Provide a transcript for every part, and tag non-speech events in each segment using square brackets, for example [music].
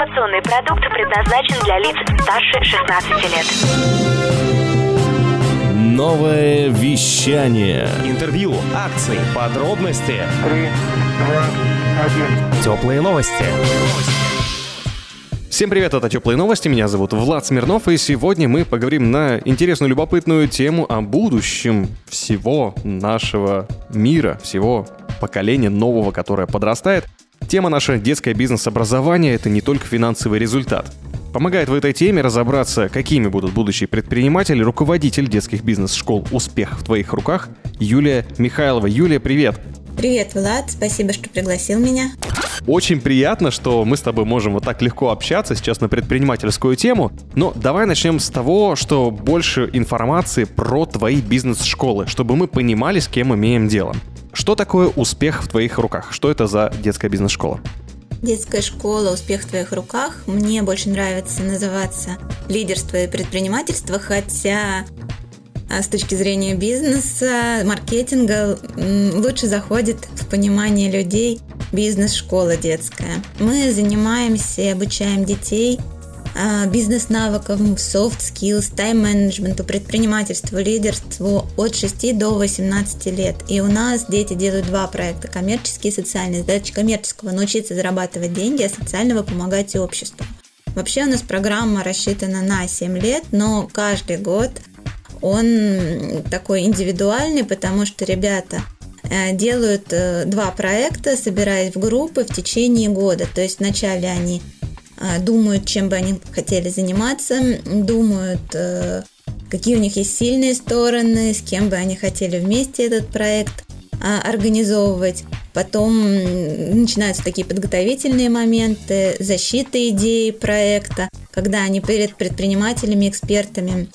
Информационный продукт предназначен для лиц старше 16 лет. Новое вещание. Интервью, акции, подробности. Три, два, один. Теплые новости. Всем привет, это Теплые новости, меня зовут Влад Смирнов, и сегодня мы поговорим на интересную, любопытную тему о будущем всего нашего мира, всего поколения нового, которое подрастает. Тема наша детское бизнес-образование – это не только финансовый результат. Помогает в этой теме разобраться, какими будут будущие предприниматели, руководитель детских бизнес-школ «Успех в твоих руках» Юлия Михайлова. Юлия, привет! Привет, Влад, спасибо, что пригласил меня. Очень приятно, что мы с тобой можем вот так легко общаться сейчас на предпринимательскую тему. Но давай начнем с того, что больше информации про твои бизнес-школы, чтобы мы понимали, с кем имеем дело. Что такое успех в твоих руках? Что это за детская бизнес-школа? Детская школа «Успех в твоих руках». Мне больше нравится называться «Лидерство и предпринимательство», хотя а, с точки зрения бизнеса, маркетинга лучше заходит в понимание людей бизнес-школа детская. Мы занимаемся и обучаем детей а, бизнес-навыкам, soft skills, тайм-менеджменту, предпринимательству, лидерству от 6 до 18 лет. И у нас дети делают два проекта – коммерческие и социальные. Задача коммерческого – научиться зарабатывать деньги, а социального – помогать обществу. Вообще у нас программа рассчитана на 7 лет, но каждый год он такой индивидуальный, потому что ребята э, делают э, два проекта, собираясь в группы в течение года. То есть вначале они думают, чем бы они хотели заниматься, думают, э, какие у них есть сильные стороны, с кем бы они хотели вместе этот проект а, организовывать. Потом начинаются такие подготовительные моменты, защита идеи проекта, когда они перед предпринимателями, экспертами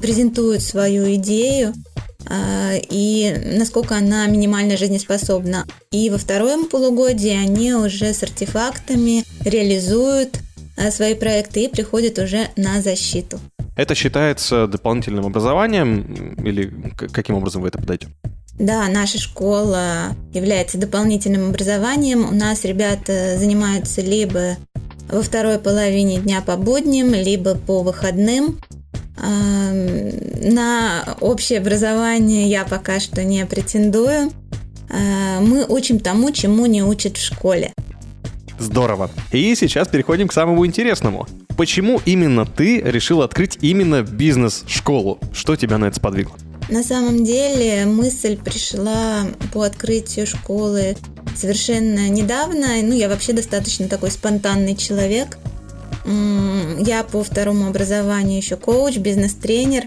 презентуют свою идею а, и насколько она минимально жизнеспособна. И во втором полугодии они уже с артефактами реализуют а, свои проекты и приходят уже на защиту. Это считается дополнительным образованием или каким образом вы это подаете? Да, наша школа является дополнительным образованием. У нас ребята занимаются либо во второй половине дня по будням, либо по выходным. На общее образование я пока что не претендую. А, мы учим тому, чему не учат в школе. Здорово. И сейчас переходим к самому интересному. Почему именно ты решил открыть именно бизнес-школу? Что тебя на это сподвигло? На самом деле мысль пришла по открытию школы совершенно недавно. Ну, я вообще достаточно такой спонтанный человек. Я по второму образованию еще коуч, бизнес-тренер.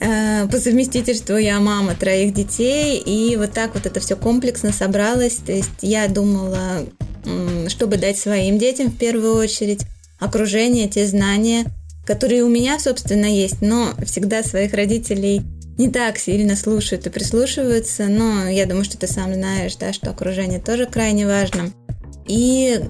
Э, по совместительству я мама троих детей, и вот так вот это все комплексно собралось. То есть я думала, чтобы дать своим детям в первую очередь окружение, те знания, которые у меня, собственно, есть, но всегда своих родителей не так сильно слушают и прислушиваются, но я думаю, что ты сам знаешь, да, что окружение тоже крайне важно. И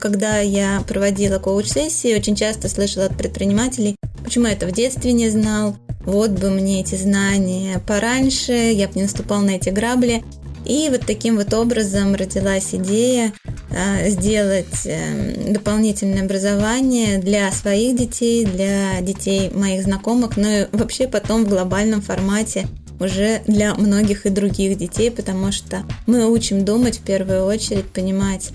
когда я проводила коуч-сессии, очень часто слышала от предпринимателей, почему я это в детстве не знал, вот бы мне эти знания пораньше, я бы не наступал на эти грабли. И вот таким вот образом родилась идея а, сделать эм, дополнительное образование для своих детей, для детей моих знакомых, но и вообще потом в глобальном формате уже для многих и других детей, потому что мы учим думать в первую очередь, понимать,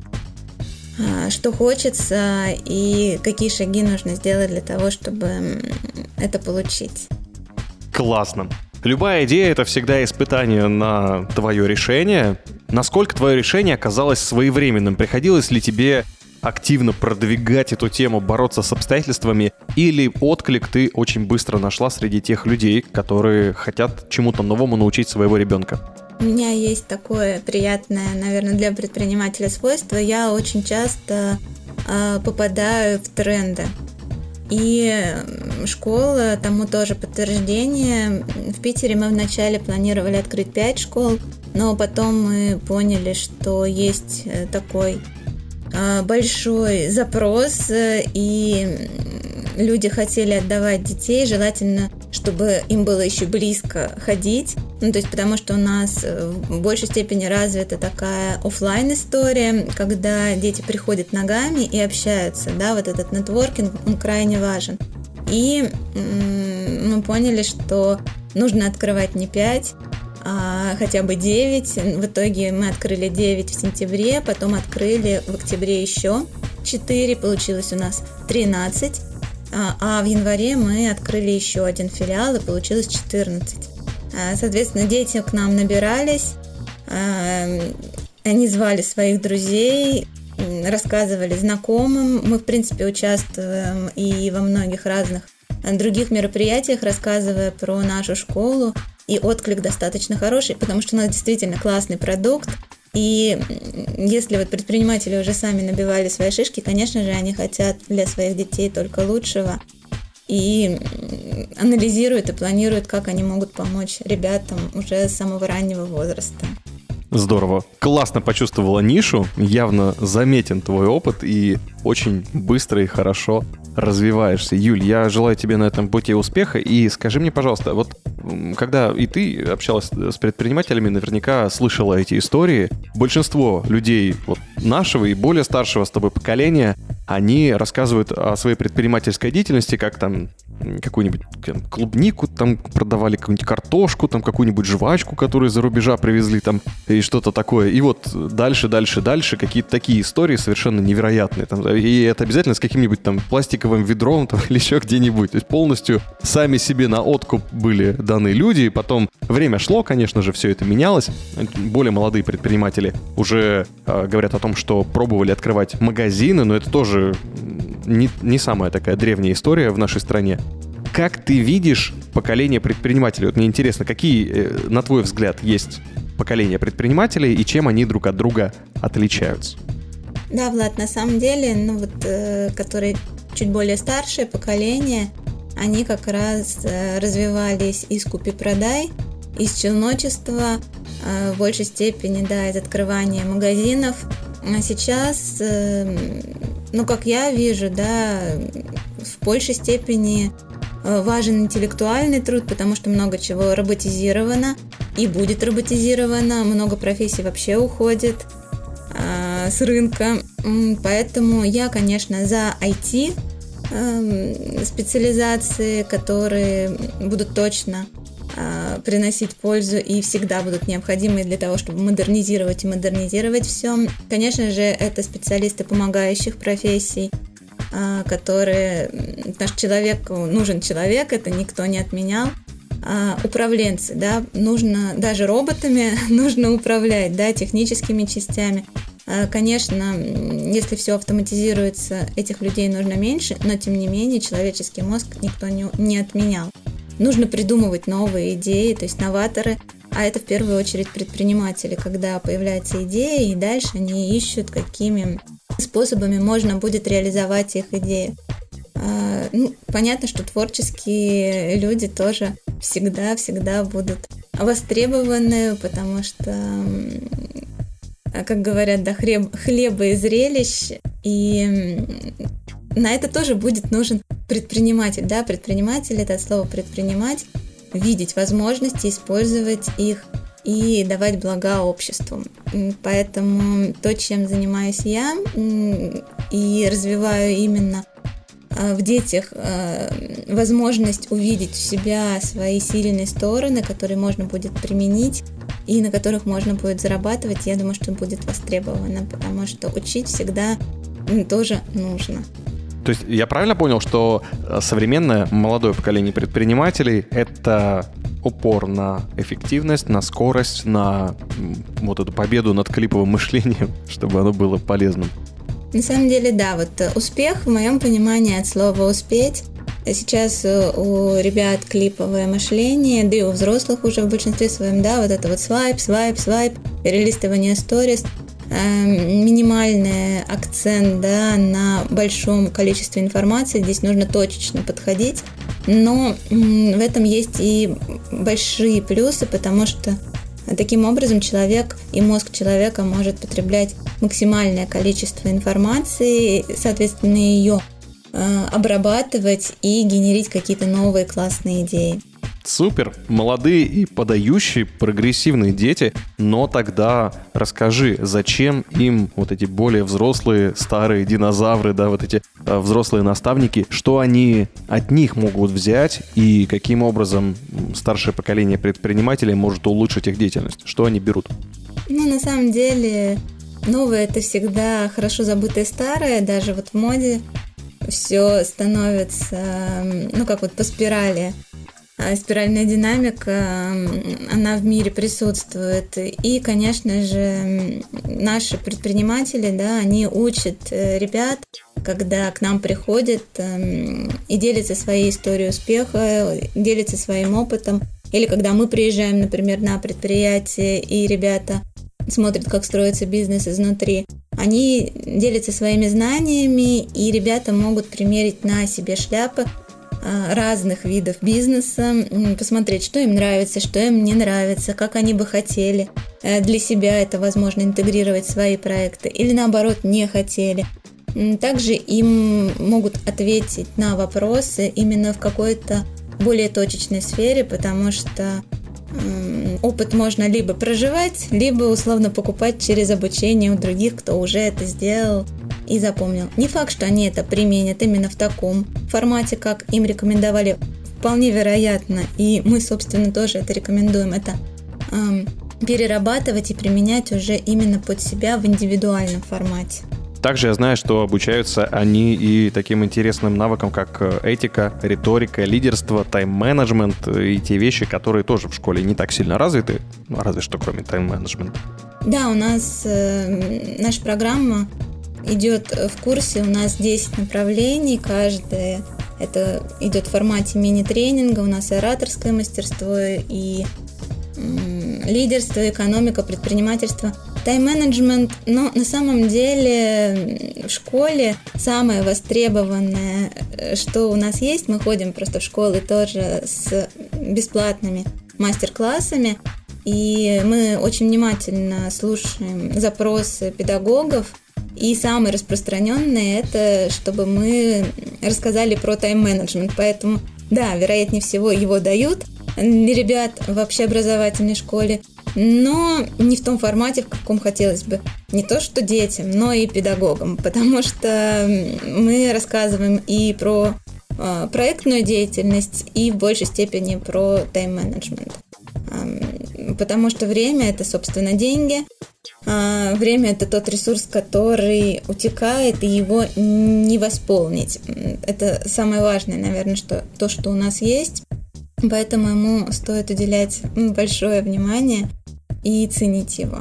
что хочется и какие шаги нужно сделать для того, чтобы это получить. Классно. Любая идея — это всегда испытание на твое решение. Насколько твое решение оказалось своевременным? Приходилось ли тебе активно продвигать эту тему, бороться с обстоятельствами, или отклик ты очень быстро нашла среди тех людей, которые хотят чему-то новому научить своего ребенка? У меня есть такое приятное, наверное, для предпринимателя свойство. Я очень часто э, попадаю в тренды. И школа тому тоже подтверждение. В Питере мы вначале планировали открыть 5 школ, но потом мы поняли, что есть э, такой большой запрос, э, и люди хотели отдавать детей, желательно, чтобы им было еще близко ходить. Ну, то есть потому что у нас э, в большей степени развита такая офлайн история, когда дети приходят ногами и общаются, да, вот этот нетворкинг, он крайне важен. И мы поняли, что нужно открывать не 5, а хотя бы 9. В итоге мы открыли 9 в сентябре, потом открыли в октябре еще 4, получилось у нас 13. А, а в январе мы открыли еще один филиал и получилось 14. А, соответственно, дети к нам набирались, а, они звали своих друзей, рассказывали знакомым. Мы, в принципе, участвуем и во многих разных других мероприятиях, рассказывая про нашу школу. И отклик достаточно хороший, потому что у нас действительно классный продукт. И если вот предприниматели уже сами набивали свои шишки, конечно же, они хотят для своих детей только лучшего и анализируют и планируют, как они могут помочь ребятам уже с самого раннего возраста. Здорово. Классно почувствовала нишу, явно заметен твой опыт и очень быстро и хорошо развиваешься. Юль, я желаю тебе на этом пути успеха. И скажи мне, пожалуйста, вот когда и ты общалась с предпринимателями, наверняка слышала эти истории. Большинство людей вот, нашего и более старшего с тобой поколения, они рассказывают о своей предпринимательской деятельности, как там какую-нибудь клубнику там продавали, какую-нибудь картошку, там какую-нибудь жвачку, которую из-за рубежа привезли там и что-то такое. И вот дальше, дальше, дальше какие-то такие истории совершенно невероятные. Там, и это обязательно с каким-нибудь там пластиковым ведром там, [laughs] или еще где-нибудь. То есть полностью сами себе на откуп были даны люди. И потом время шло, конечно же, все это менялось. Более молодые предприниматели уже э, говорят о том, что пробовали открывать магазины, но это тоже не, не самая такая древняя история в нашей стране. Как ты видишь поколение предпринимателей? Вот мне интересно, какие, э, на твой взгляд, есть поколения предпринимателей и чем они друг от друга отличаются? Да, Влад, на самом деле, ну вот, э, которые чуть более старшее поколение, они как раз э, развивались из купи-продай, из челночества, э, в большей степени, да, из открывания магазинов. А сейчас, э, ну, как я вижу, да, в большей степени э, важен интеллектуальный труд, потому что много чего роботизировано и будет роботизировано, много профессий вообще уходит э, с рынка. Поэтому я, конечно, за IT э, специализации, которые будут точно приносить пользу и всегда будут необходимы для того, чтобы модернизировать и модернизировать все. Конечно же, это специалисты помогающих профессий, э, которые наш человек нужен человек, это никто не отменял. А, управленцы, да, нужно даже роботами [laughs] нужно управлять, да, техническими частями. А, конечно, если все автоматизируется, этих людей нужно меньше, но тем не менее человеческий мозг никто не, не отменял. Нужно придумывать новые идеи, то есть новаторы, а это в первую очередь предприниматели, когда появляется идея, и дальше они ищут, какими способами можно будет реализовать их идеи. А, ну, понятно, что творческие люди тоже всегда-всегда будут востребованы, потому что, как говорят, да, хлеб, хлеба и зрелищ, и на это тоже будет нужен предприниматель, да, предприниматель, это слово предпринимать, видеть возможности, использовать их и давать блага обществу. Поэтому то, чем занимаюсь я и развиваю именно Э, в детях э, возможность увидеть у себя свои сильные стороны, которые можно будет применить и на которых можно будет зарабатывать, я думаю, что будет востребовано, потому что учить всегда тоже нужно. То есть я правильно понял, что э, современное молодое поколение предпринимателей — это упор на эффективность, на скорость, на вот эту победу над клиповым мышлением, [laughs] чтобы оно было полезным? На самом деле, да, вот э, успех в моем понимании от слова «успеть». Сейчас э, у ребят клиповое мышление, да и у взрослых уже в большинстве своем, да, вот это вот свайп, свайп, свайп, перелистывание сторис, минимальный акцент да, на большом количестве информации. Здесь нужно точечно подходить. Но в этом есть и большие плюсы, потому что Таким образом, человек и мозг человека может потреблять максимальное количество информации, соответственно, ее э, обрабатывать и генерить какие-то новые классные идеи. Супер, молодые и подающие прогрессивные дети, но тогда расскажи, зачем им вот эти более взрослые старые динозавры, да, вот эти э, взрослые наставники, что они от них могут взять? И каким образом старшее поколение предпринимателей может улучшить их деятельность, что они берут? Ну, на самом деле, новое это всегда хорошо забытое старое, даже вот в моде все становится, ну, как вот по спирали. А спиральная динамика, она в мире присутствует. И, конечно же, наши предприниматели, да, они учат э, ребят, когда к нам приходят эм, и делятся своей историей успеха, делятся своим опытом. Или когда мы приезжаем, например, на предприятие, и ребята смотрят, как строится бизнес изнутри. Они делятся своими знаниями, и ребята могут примерить на себе шляпы разных видов бизнеса, посмотреть, что им нравится, что им не нравится, как они бы хотели э, для себя это возможно интегрировать в свои проекты или наоборот не хотели. Также им могут ответить на вопросы именно в какой-то более точечной сфере, потому что опыт можно либо проживать, либо условно покупать через обучение у других, кто уже это сделал и запомнил. Не факт, что они это применят именно в таком формате, как им рекомендовали. Вполне вероятно, и мы, собственно, тоже это рекомендуем, это эм, перерабатывать и применять уже именно под себя в индивидуальном формате. Также я знаю, что обучаются они и таким интересным навыкам, как э, этика, риторика, лидерство, тайм-менеджмент и те вещи, которые тоже в школе не так сильно развиты, ну, разве что кроме тайм-менеджмента. Да, у нас э, наша программа идет в курсе, у нас 10 направлений, каждое это идет в формате мини-тренинга, у нас и ораторское мастерство, и лидерство, экономика, предпринимательство – Тайм-менеджмент, но на самом деле в школе самое востребованное, э, что у нас есть, мы ходим просто в школы тоже с бесплатными мастер-классами, и мы очень внимательно слушаем запросы педагогов, и самый распространенный это, чтобы мы рассказали про тайм-менеджмент. Поэтому, да, вероятнее всего его дают ребят в общеобразовательной школе, но не в том формате, в каком хотелось бы. Не то что детям, но и педагогам, потому что мы рассказываем и про а, проектную деятельность, и в большей степени про тайм-менеджмент. Потому что время – это, собственно, деньги, Время это тот ресурс, который утекает, и его не восполнить. Это самое важное, наверное, что то, что у нас есть. Поэтому ему стоит уделять большое внимание и ценить его.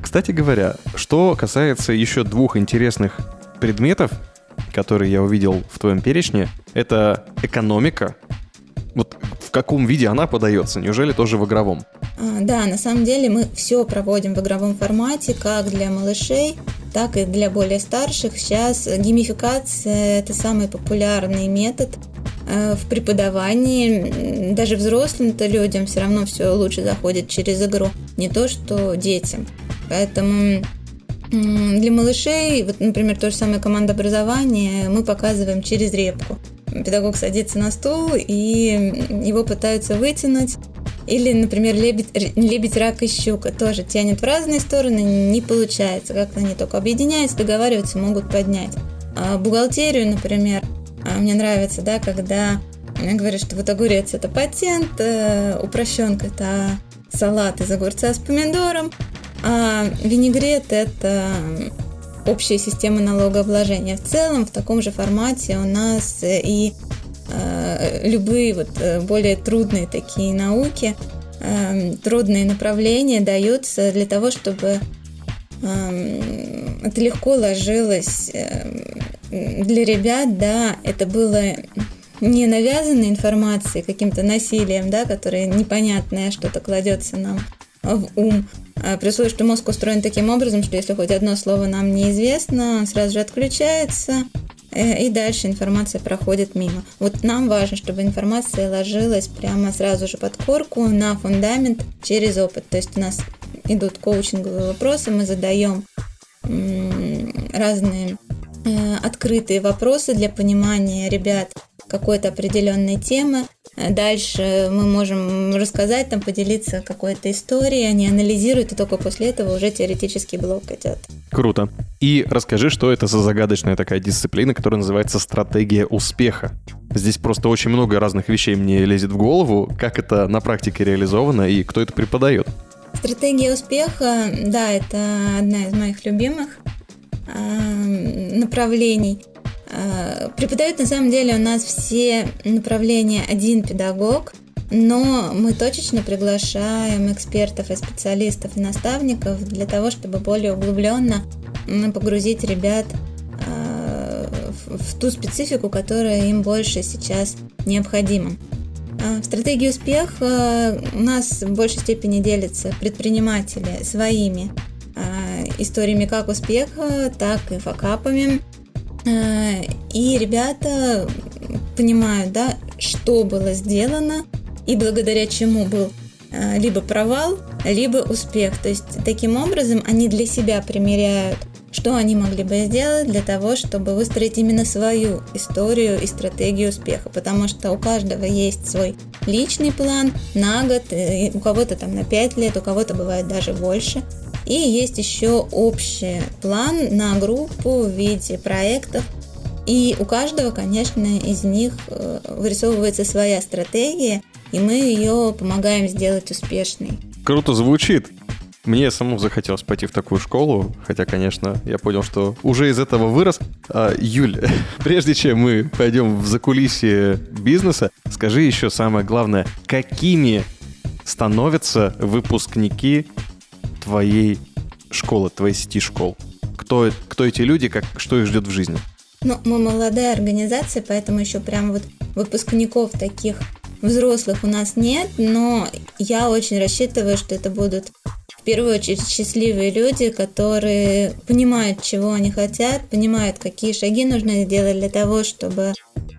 Кстати говоря, что касается еще двух интересных предметов, которые я увидел в твоем перечне, это экономика. Вот в каком виде она подается? Неужели тоже в игровом? А, да, на самом деле мы все проводим в игровом формате, как для малышей, так и для более старших. Сейчас геймификация – это самый популярный метод – Э, в преподавании даже взрослым-то людям все равно все лучше заходит через игру, не то что детям. Поэтому для малышей, вот, например, то же самое команда образования, мы показываем через репку. Педагог садится на стул, и его пытаются вытянуть. Или, например, лебедь, лебедь, рак и щука тоже тянет в разные стороны, не получается. Как-то они только объединяются, договариваются, могут поднять. А бухгалтерию, например, а мне нравится, да, когда говорят, что вот огурец это патент, э, упрощенка это салат из огурца с помидором, а винегрет это общая система налогообложения. В целом в таком же формате у нас и э, любые вот э, более трудные такие науки, э, трудные направления даются для того, чтобы э, это легко ложилось э, для ребят, да, это было не навязанной информацией, каким-то насилием, да, которое непонятное что-то кладется нам в ум. А при условии, что мозг устроен таким образом, что если хоть одно слово нам неизвестно, он сразу же отключается, э, и дальше информация проходит мимо. Вот нам важно, чтобы информация ложилась прямо сразу же под корку на фундамент через опыт. То есть у нас идут коучинговые вопросы, мы задаем разные Э, открытые вопросы для понимания ребят, какой-то определенной темы. Дальше мы можем рассказать, там, поделиться какой-то историей, они анализируют, и только после этого уже теоретический блок идет. Круто. И расскажи, что это за загадочная такая дисциплина, которая называется стратегия успеха. Здесь просто очень много разных вещей мне лезет в голову, как это на практике реализовано и кто это преподает. Стратегия успеха, да, это одна из моих любимых э, направлений. Э, преподает на самом деле у нас все направления один педагог, но мы точечно приглашаем экспертов и специалистов и наставников для того, чтобы более углубленно погрузить ребят э, в ту специфику, которая им больше сейчас необходима. Э, в стратегии успеха у нас в большей степени делятся предприниматели своими историями как успеха, так и факапами. Э, и ребята понимают, да, что было сделано и благодаря чему был э, либо провал, либо успех. То есть таким образом они для себя примеряют, что они могли бы сделать для того, чтобы выстроить именно свою историю и стратегию успеха. Потому что у каждого есть свой личный план на год, э, у кого-то там на 5 лет, у кого-то бывает даже больше. И есть еще общий план на группу в виде проектов. И у каждого, конечно, из них э, вырисовывается своя стратегия, и мы ее помогаем сделать успешной. Круто звучит. Мне самому захотелось пойти в такую школу, хотя, конечно, я понял, что уже из этого вырос. А, Юль, [laughs] прежде чем мы пойдем в закулисье бизнеса, скажи еще самое главное, какими становятся выпускники твоей школы, твоей сети школ? Кто, кто эти люди, как, что их ждет в жизни? Ну, мы молодая организация, поэтому еще прям вот выпускников таких взрослых у нас нет, но я очень рассчитываю, что это будут в первую очередь счастливые люди, которые понимают, чего они хотят, понимают, какие шаги нужно сделать для того, чтобы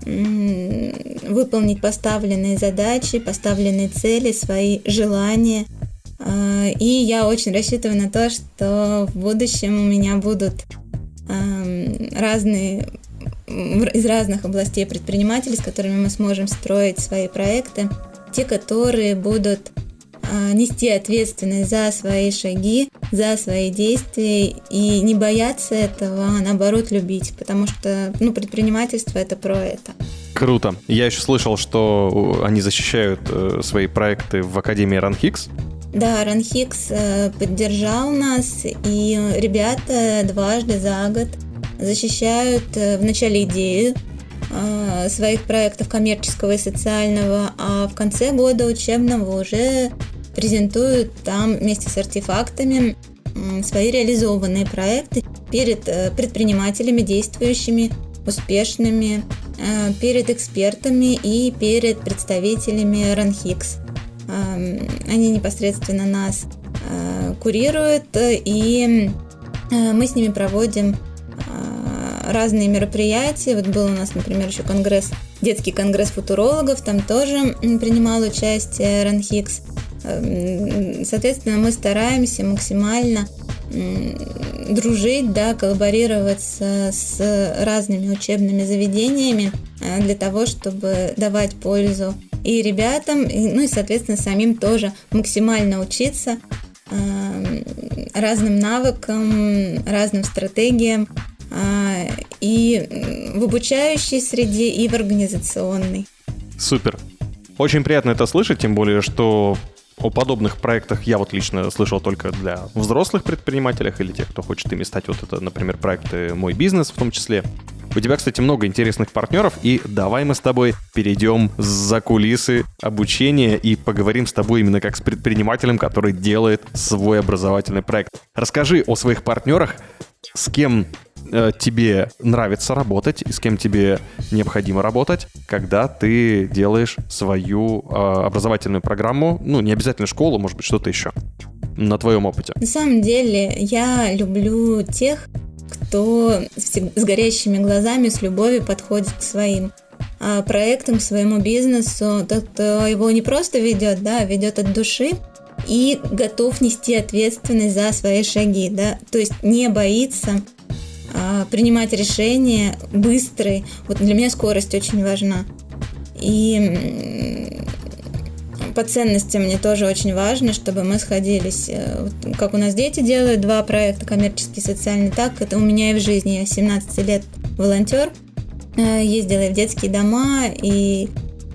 выполнить поставленные задачи, поставленные цели, свои желания – и я очень рассчитываю на то, что в будущем у меня будут разные из разных областей предпринимателей, с которыми мы сможем строить свои проекты, те, которые будут а, нести ответственность за свои шаги, за свои действия и не бояться этого, а наоборот любить, потому что ну, предпринимательство это про это. Круто. Я еще слышал, что они защищают э, свои проекты в Академии Ранхикс. Да, Ранхикс э, поддержал нас, и ребята дважды за год защищают э, в начале идею э, своих проектов коммерческого и социального, а в конце года учебного уже презентуют там вместе с артефактами свои реализованные проекты перед предпринимателями, действующими, успешными, перед экспертами и перед представителями Ранхикс. Они непосредственно нас э, курируют, и э, мы с ними проводим э, разные мероприятия. Вот был у нас, например, еще конгресс, детский конгресс футурологов, там тоже принимал участие Ранхикс. Соответственно, мы стараемся максимально дружить, да, коллаборироваться с разными учебными заведениями для того, чтобы давать пользу и ребятам, и, ну и, соответственно, самим тоже максимально учиться э, разным навыкам, разным стратегиям э, и в обучающей среде, и в организационной. Супер. Очень приятно это слышать, тем более, что о подобных проектах я вот лично слышал только для взрослых предпринимателей или тех, кто хочет ими стать. Вот это, например, проекты «Мой бизнес» в том числе. У тебя, кстати, много интересных партнеров, и давай мы с тобой перейдем за кулисы обучения и поговорим с тобой именно как с предпринимателем, который делает свой образовательный проект. Расскажи о своих партнерах, с кем э, тебе нравится работать и с кем тебе необходимо работать, когда ты делаешь свою э, образовательную программу, ну, не обязательно школу, может быть, что-то еще на твоем опыте? На самом деле, я люблю тех, кто с горящими глазами, с любовью подходит к своим а, проектам, своему бизнесу, тот, кто его не просто ведет, да, а ведет от души и готов нести ответственность за свои шаги, да, то есть не боится принимать решения быстрый. Вот для меня скорость очень важна. И по ценностям мне тоже очень важно, чтобы мы сходились. Э, как у нас дети делают два проекта, коммерческий и социальный, так это у меня и в жизни. Я 17 лет волонтер, э, ездила в детские дома, и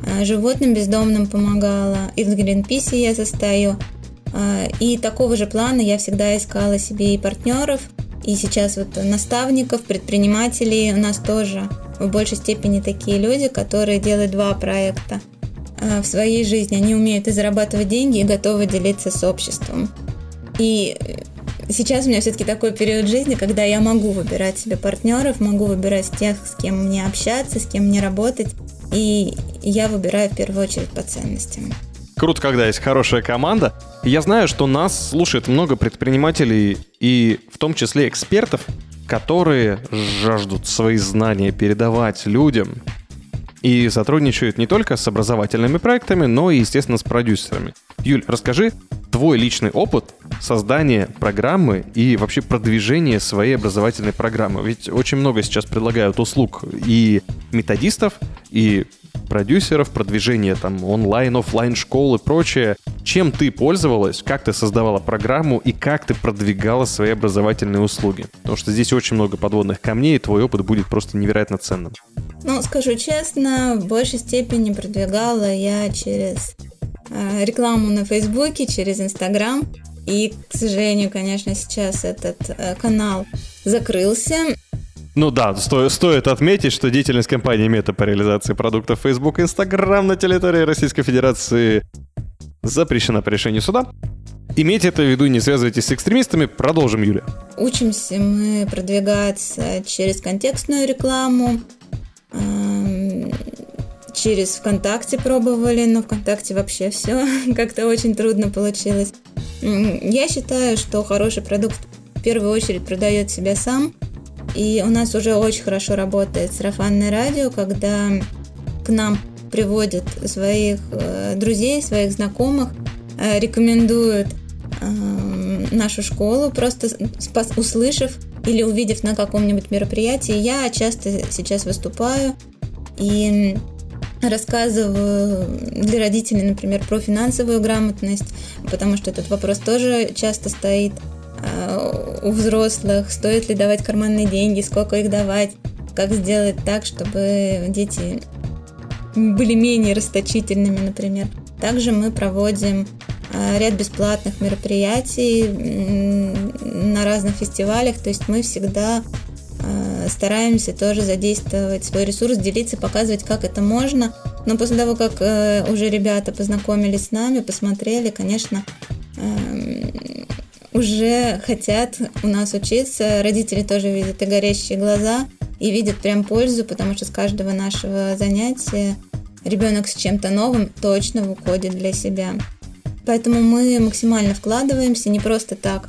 э, животным бездомным помогала, и в Гринписе я состою. И такого же плана я всегда искала себе и партнеров, и сейчас вот наставников, предпринимателей у нас тоже в большей степени такие люди, которые делают два проекта – Э, в своей жизни. Они умеют и зарабатывать деньги, и готовы делиться с обществом. И сейчас у меня все-таки такой период жизни, когда я могу выбирать себе партнеров, могу выбирать тех, с кем мне общаться, с кем мне работать. И я выбираю в первую очередь по ценностям. Круто, когда есть хорошая команда. Я знаю, что нас слушает много предпринимателей и в том числе экспертов, которые жаждут свои знания передавать людям, и сотрудничают не только с образовательными проектами, но и, естественно, с продюсерами. Юль, расскажи твой личный опыт создания программы и вообще продвижения своей образовательной программы. Ведь очень много сейчас предлагают услуг и методистов, и продюсеров, продвижения там онлайн, офлайн школ и прочее. Чем ты пользовалась, как ты создавала программу и как ты продвигала свои образовательные услуги? Потому что здесь очень много подводных камней, и твой опыт будет просто невероятно ценным. Ну, скажу честно, в большей степени продвигала я через э, рекламу на Фейсбуке, через Инстаграм. И, к сожалению, конечно, сейчас этот э, канал закрылся. Ну да, сто, стоит отметить, что деятельность компании Мета по реализации продуктов Facebook и Instagram на территории Российской Федерации запрещена по решению суда. Имейте это в виду, не связывайтесь с экстремистами. Продолжим, Юля. Учимся мы продвигаться через контекстную рекламу, через ВКонтакте пробовали, но ВКонтакте вообще все [laughs] как-то очень трудно получилось. Я считаю, что хороший продукт в первую очередь продает себя сам. И у нас уже очень хорошо работает сарафанное радио, когда к нам приводят своих э, друзей, своих знакомых, э, рекомендуют э, нашу школу, просто услышав или увидев на каком-нибудь мероприятии. Я часто сейчас выступаю и рассказываю для родителей, например, про финансовую грамотность, потому что этот вопрос тоже часто стоит у взрослых, стоит ли давать карманные деньги, сколько их давать, как сделать так, чтобы дети были менее расточительными, например. Также мы проводим а, ряд бесплатных мероприятий на разных фестивалях, то есть мы всегда а, стараемся тоже задействовать свой ресурс, делиться, показывать, как это можно. Но после того, как э, уже ребята познакомились с нами, посмотрели, конечно, эм, уже хотят у нас учиться. Родители тоже видят и горящие глаза, и видят прям пользу, потому что с каждого нашего занятия ребенок с чем-то новым точно выходит для себя. Поэтому мы максимально вкладываемся, не просто так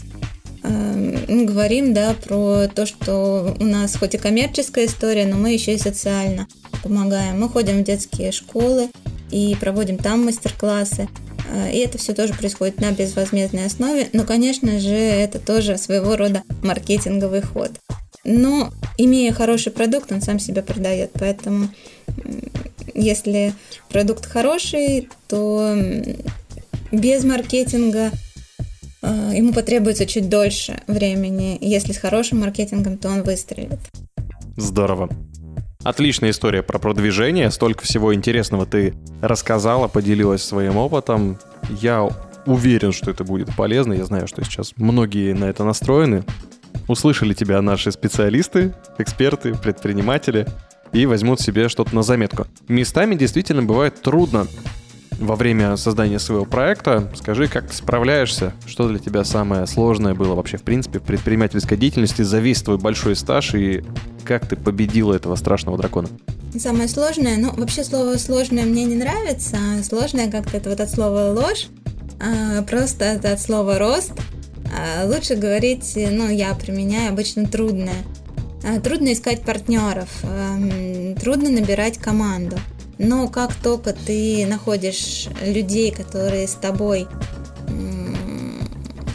э, говорим да, про то, что у нас хоть и коммерческая история, но мы еще и социально помогаем. Мы ходим в детские школы и проводим там мастер-классы. Э, и это все тоже происходит на безвозмездной основе. Но, конечно же, это тоже своего рода маркетинговый ход. Но, имея хороший продукт, он сам себя продает. Поэтому, если продукт хороший, то без маркетинга э, ему потребуется чуть дольше времени. Если с хорошим маркетингом, то он выстрелит. Здорово. Отличная история про продвижение. Столько всего интересного ты рассказала, поделилась своим опытом. Я уверен, что это будет полезно. Я знаю, что сейчас многие на это настроены. Услышали тебя наши специалисты, эксперты, предприниматели и возьмут себе что-то на заметку. Местами действительно бывает трудно во время создания своего проекта. Скажи, как ты справляешься? Что для тебя самое сложное было вообще, в принципе, в предпринимательской деятельности за весь твой большой стаж и как ты победила этого страшного дракона? Самое сложное, ну, вообще слово сложное мне не нравится. Сложное как-то это вот от слова ложь, а, просто это от слова рост. А лучше говорить, ну, я применяю обычно трудное. А, трудно искать партнеров, трудно набирать команду. Но как только ты находишь людей, которые с тобой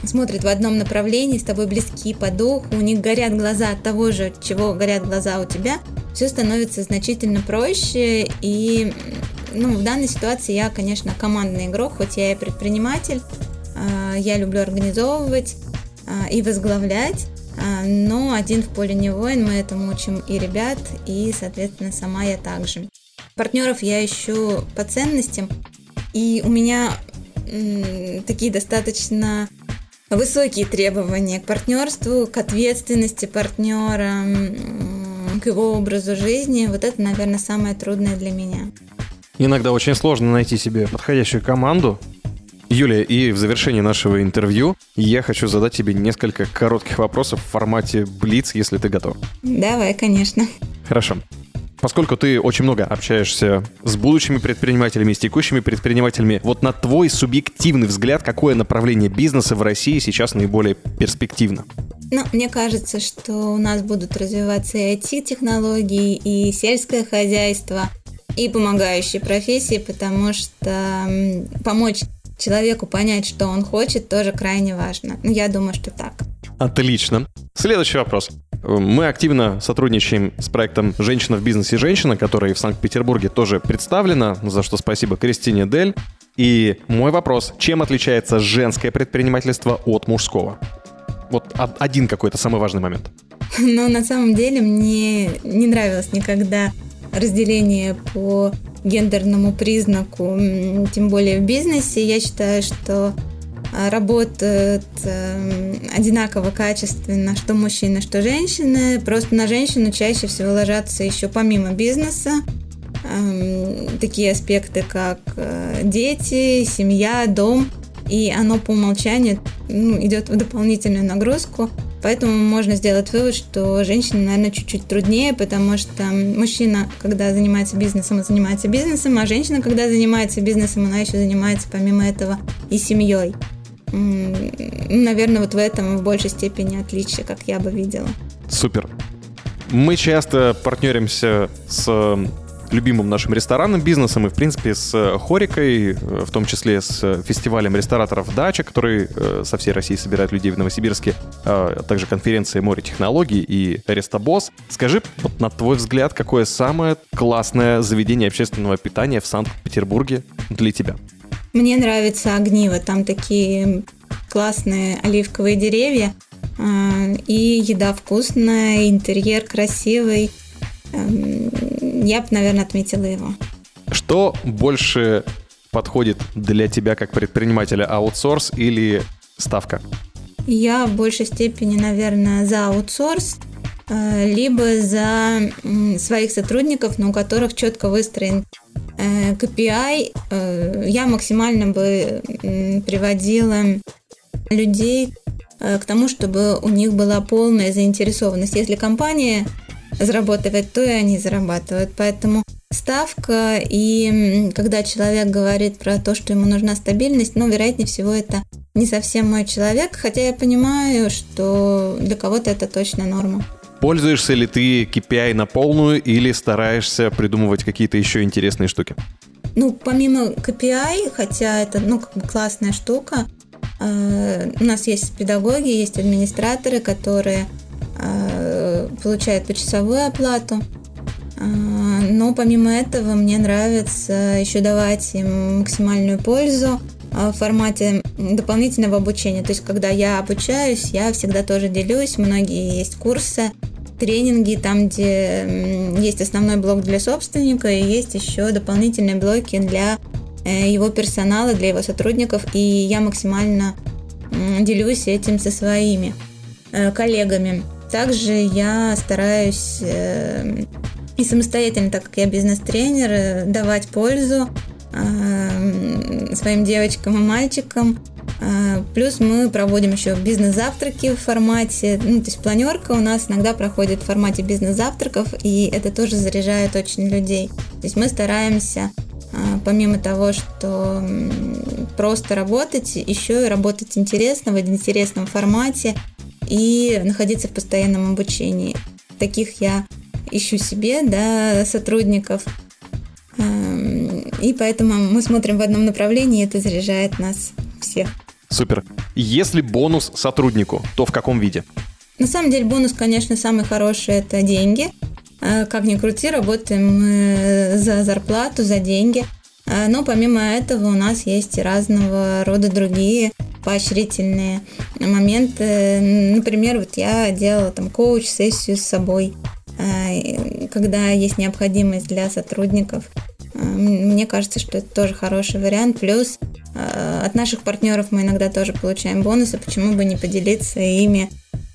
смотрят в одном направлении, с тобой близки по духу, у них горят глаза от того же, чего горят глаза у тебя, все становится значительно проще. И ну, в данной ситуации я, конечно, командный игрок, хоть я и предприниматель, а, я люблю организовывать а, и возглавлять, а, но один в поле не воин, мы этому учим и ребят, и, соответственно, сама я также. Партнеров я ищу по ценностям, и у меня такие достаточно высокие требования к партнерству, к ответственности партнера, к его образу жизни. Вот это, наверное, самое трудное для меня. Иногда очень сложно найти себе подходящую команду. Юлия, и в завершении нашего интервью я хочу задать тебе несколько коротких вопросов в формате Блиц, если ты готов. Давай, конечно. Хорошо. Поскольку ты очень много общаешься с будущими предпринимателями, с текущими предпринимателями, вот на твой субъективный взгляд, какое направление бизнеса в России сейчас наиболее перспективно? Ну, мне кажется, что у нас будут развиваться и IT-технологии, и сельское хозяйство, и помогающие профессии, потому что помочь человеку понять, что он хочет, тоже крайне важно. Ну, я думаю, что так. Отлично. Следующий вопрос. Мы активно сотрудничаем с проектом «Женщина в бизнесе. Женщина», который в Санкт-Петербурге тоже представлена, за что спасибо Кристине Дель. И мой вопрос, чем отличается женское предпринимательство от мужского? Вот один какой-то самый важный момент. [laughs] Ну, на самом деле, мне не нравилось никогда разделение по гендерному признаку, тем более в бизнесе. Я считаю, что работают эм, одинаково качественно, что мужчины, что женщины. Просто на женщину чаще всего ложатся еще помимо бизнеса эм, такие аспекты, как э, дети, семья, дом. И оно по умолчанию ну, идет в дополнительную нагрузку. Поэтому можно сделать вывод, что женщине, наверное, чуть-чуть труднее, потому что мужчина, когда занимается бизнесом, занимается бизнесом, а женщина, когда занимается бизнесом, она еще занимается помимо этого и семьей наверное, вот в этом в большей степени отличие, как я бы видела. Супер. Мы часто партнеримся с любимым нашим ресторанным бизнесом и, в принципе, с Хорикой, в том числе с фестивалем рестораторов «Дача», который э, со всей России собирает людей в Новосибирске, а также конференции «Море технологий» и «Рестобосс». Скажи, вот на твой взгляд, какое самое классное заведение общественного питания в Санкт-Петербурге для тебя? Мне нравится огниво, там такие классные оливковые деревья, а, и еда вкусная, интерьер красивый. Эм, я бы, наверное, отметила его. Что больше подходит для тебя как предпринимателя, аутсорс или ставка? Я в большей степени, наверное, за аутсорс, э, либо за своих сотрудников, но у которых четко выстроен KPI э, э, я максимально бы приводила людей э, к тому, чтобы у них была полная заинтересованность. Если компания зарабатывает, то и они зарабатывают. Поэтому ставка и когда человек говорит про то, что ему нужна стабильность, ну, вероятнее всего, это не совсем мой человек, хотя я понимаю, что для кого-то это точно норма. Пользуешься ли ты KPI на полную или стараешься придумывать какие-то еще интересные штуки? Ну, помимо KPI, хотя это ну, как бы классная штука, э, у нас есть педагоги, есть администраторы, которые э, получают почасовую оплату. Э, но помимо этого мне нравится еще давать им максимальную пользу в формате дополнительного обучения. То есть, когда я обучаюсь, я всегда тоже делюсь. Многие есть курсы, тренинги, там, где есть основной блок для собственника и есть еще дополнительные блоки для э, его персонала, для его сотрудников, и я максимально делюсь этим со своими э, коллегами. Также я стараюсь э, и самостоятельно, так как я бизнес-тренер, давать пользу своим девочкам и мальчикам, плюс мы проводим еще бизнес-завтраки в формате, ну, то есть планерка у нас иногда проходит в формате бизнес-завтраков, и это тоже заряжает очень людей. То есть мы стараемся а, помимо того, что просто работать, еще и работать интересно, в интересном формате и находиться в постоянном обучении. Таких я ищу себе, да, сотрудников. И поэтому мы смотрим в одном направлении, и это заряжает нас всех. Супер. Если бонус сотруднику, то в каком виде? На самом деле бонус, конечно, самый хороший – это деньги. А, Как ни крути, работаем мы за зарплату, за деньги. А, Но помимо этого у нас есть и разного рода другие поощрительные моменты. Например, вот я делала там коуч-сессию с собой, а, когда есть необходимость для сотрудников. Мне кажется, что это тоже хороший вариант. Плюс а, от наших партнеров мы иногда тоже получаем бонусы, почему бы не поделиться ими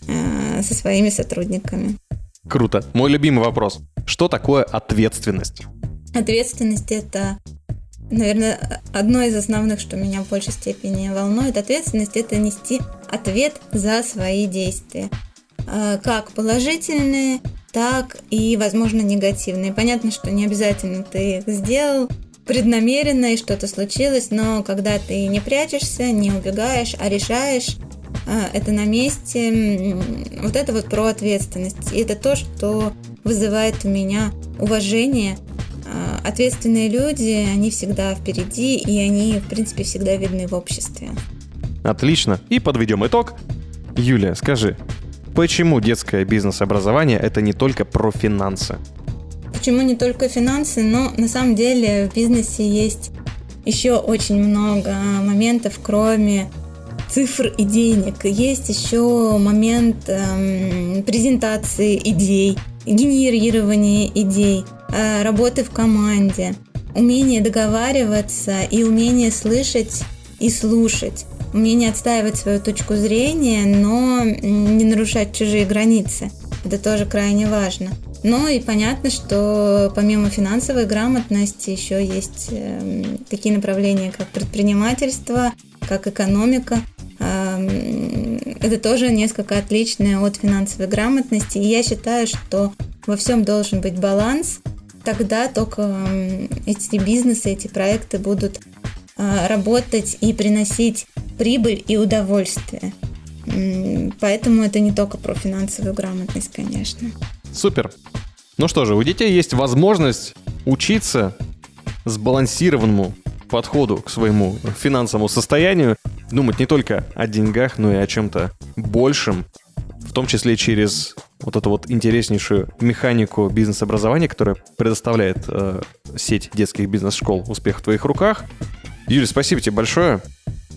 а, со своими сотрудниками. Круто. Мой любимый вопрос. Что такое ответственность? Ответственность это, наверное, одно из основных, что меня в большей степени волнует. Ответственность это нести ответ за свои действия. А, Как положительные, так и, возможно, негативные. Понятно, что не обязательно ты их сделал преднамеренно и что-то случилось, но когда ты не прячешься, не убегаешь, а решаешь а, это на месте, вот это вот про ответственность. И это то, что вызывает у меня уважение а, ответственные люди, они всегда впереди, и они, в принципе, всегда видны в обществе. Отлично. И подведем итог. Юлия, скажи, почему детское бизнес-образование это не только про финансы? Почему не только финансы, но на самом деле в бизнесе есть еще очень много моментов, кроме цифр и денег. Есть еще момент эм, презентации идей, генерирования идей, э, работы в команде, умение договариваться и умение слышать и слушать. Умение отстаивать свою точку зрения, но не нарушать чужие границы. Это тоже крайне важно. Ну и понятно, что помимо финансовой грамотности еще есть эм, такие направления, как предпринимательство, как экономика. Эм, Это тоже несколько отличное от финансовой грамотности. И я считаю, что во всем должен быть баланс. Тогда только эм, эти бизнесы, эти проекты будут работать и приносить прибыль и удовольствие. Поэтому это не только про финансовую грамотность, конечно. Супер. Ну что же, у детей есть возможность учиться сбалансированному подходу к своему финансовому состоянию, думать не только о деньгах, но и о чем-то большем, в том числе через вот эту вот интереснейшую механику бизнес-образования, которая предоставляет э, сеть детских бизнес-школ «Успех в твоих руках». Юля, спасибо тебе большое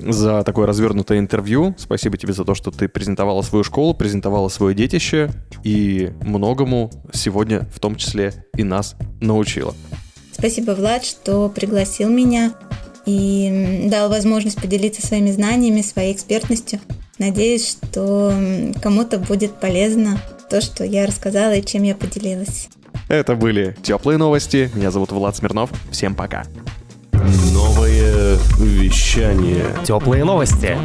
за такое развернутое интервью. Спасибо тебе за то, что ты презентовала свою школу, презентовала свое детище и многому сегодня, в том числе и нас, научила. Спасибо, Влад, что пригласил меня и дал возможность поделиться своими знаниями, своей экспертностью. Надеюсь, что кому-то будет полезно то, что я рассказала и чем я поделилась. Это были теплые новости. Меня зовут Влад Смирнов. Всем пока. Новое вещание. Теплые новости.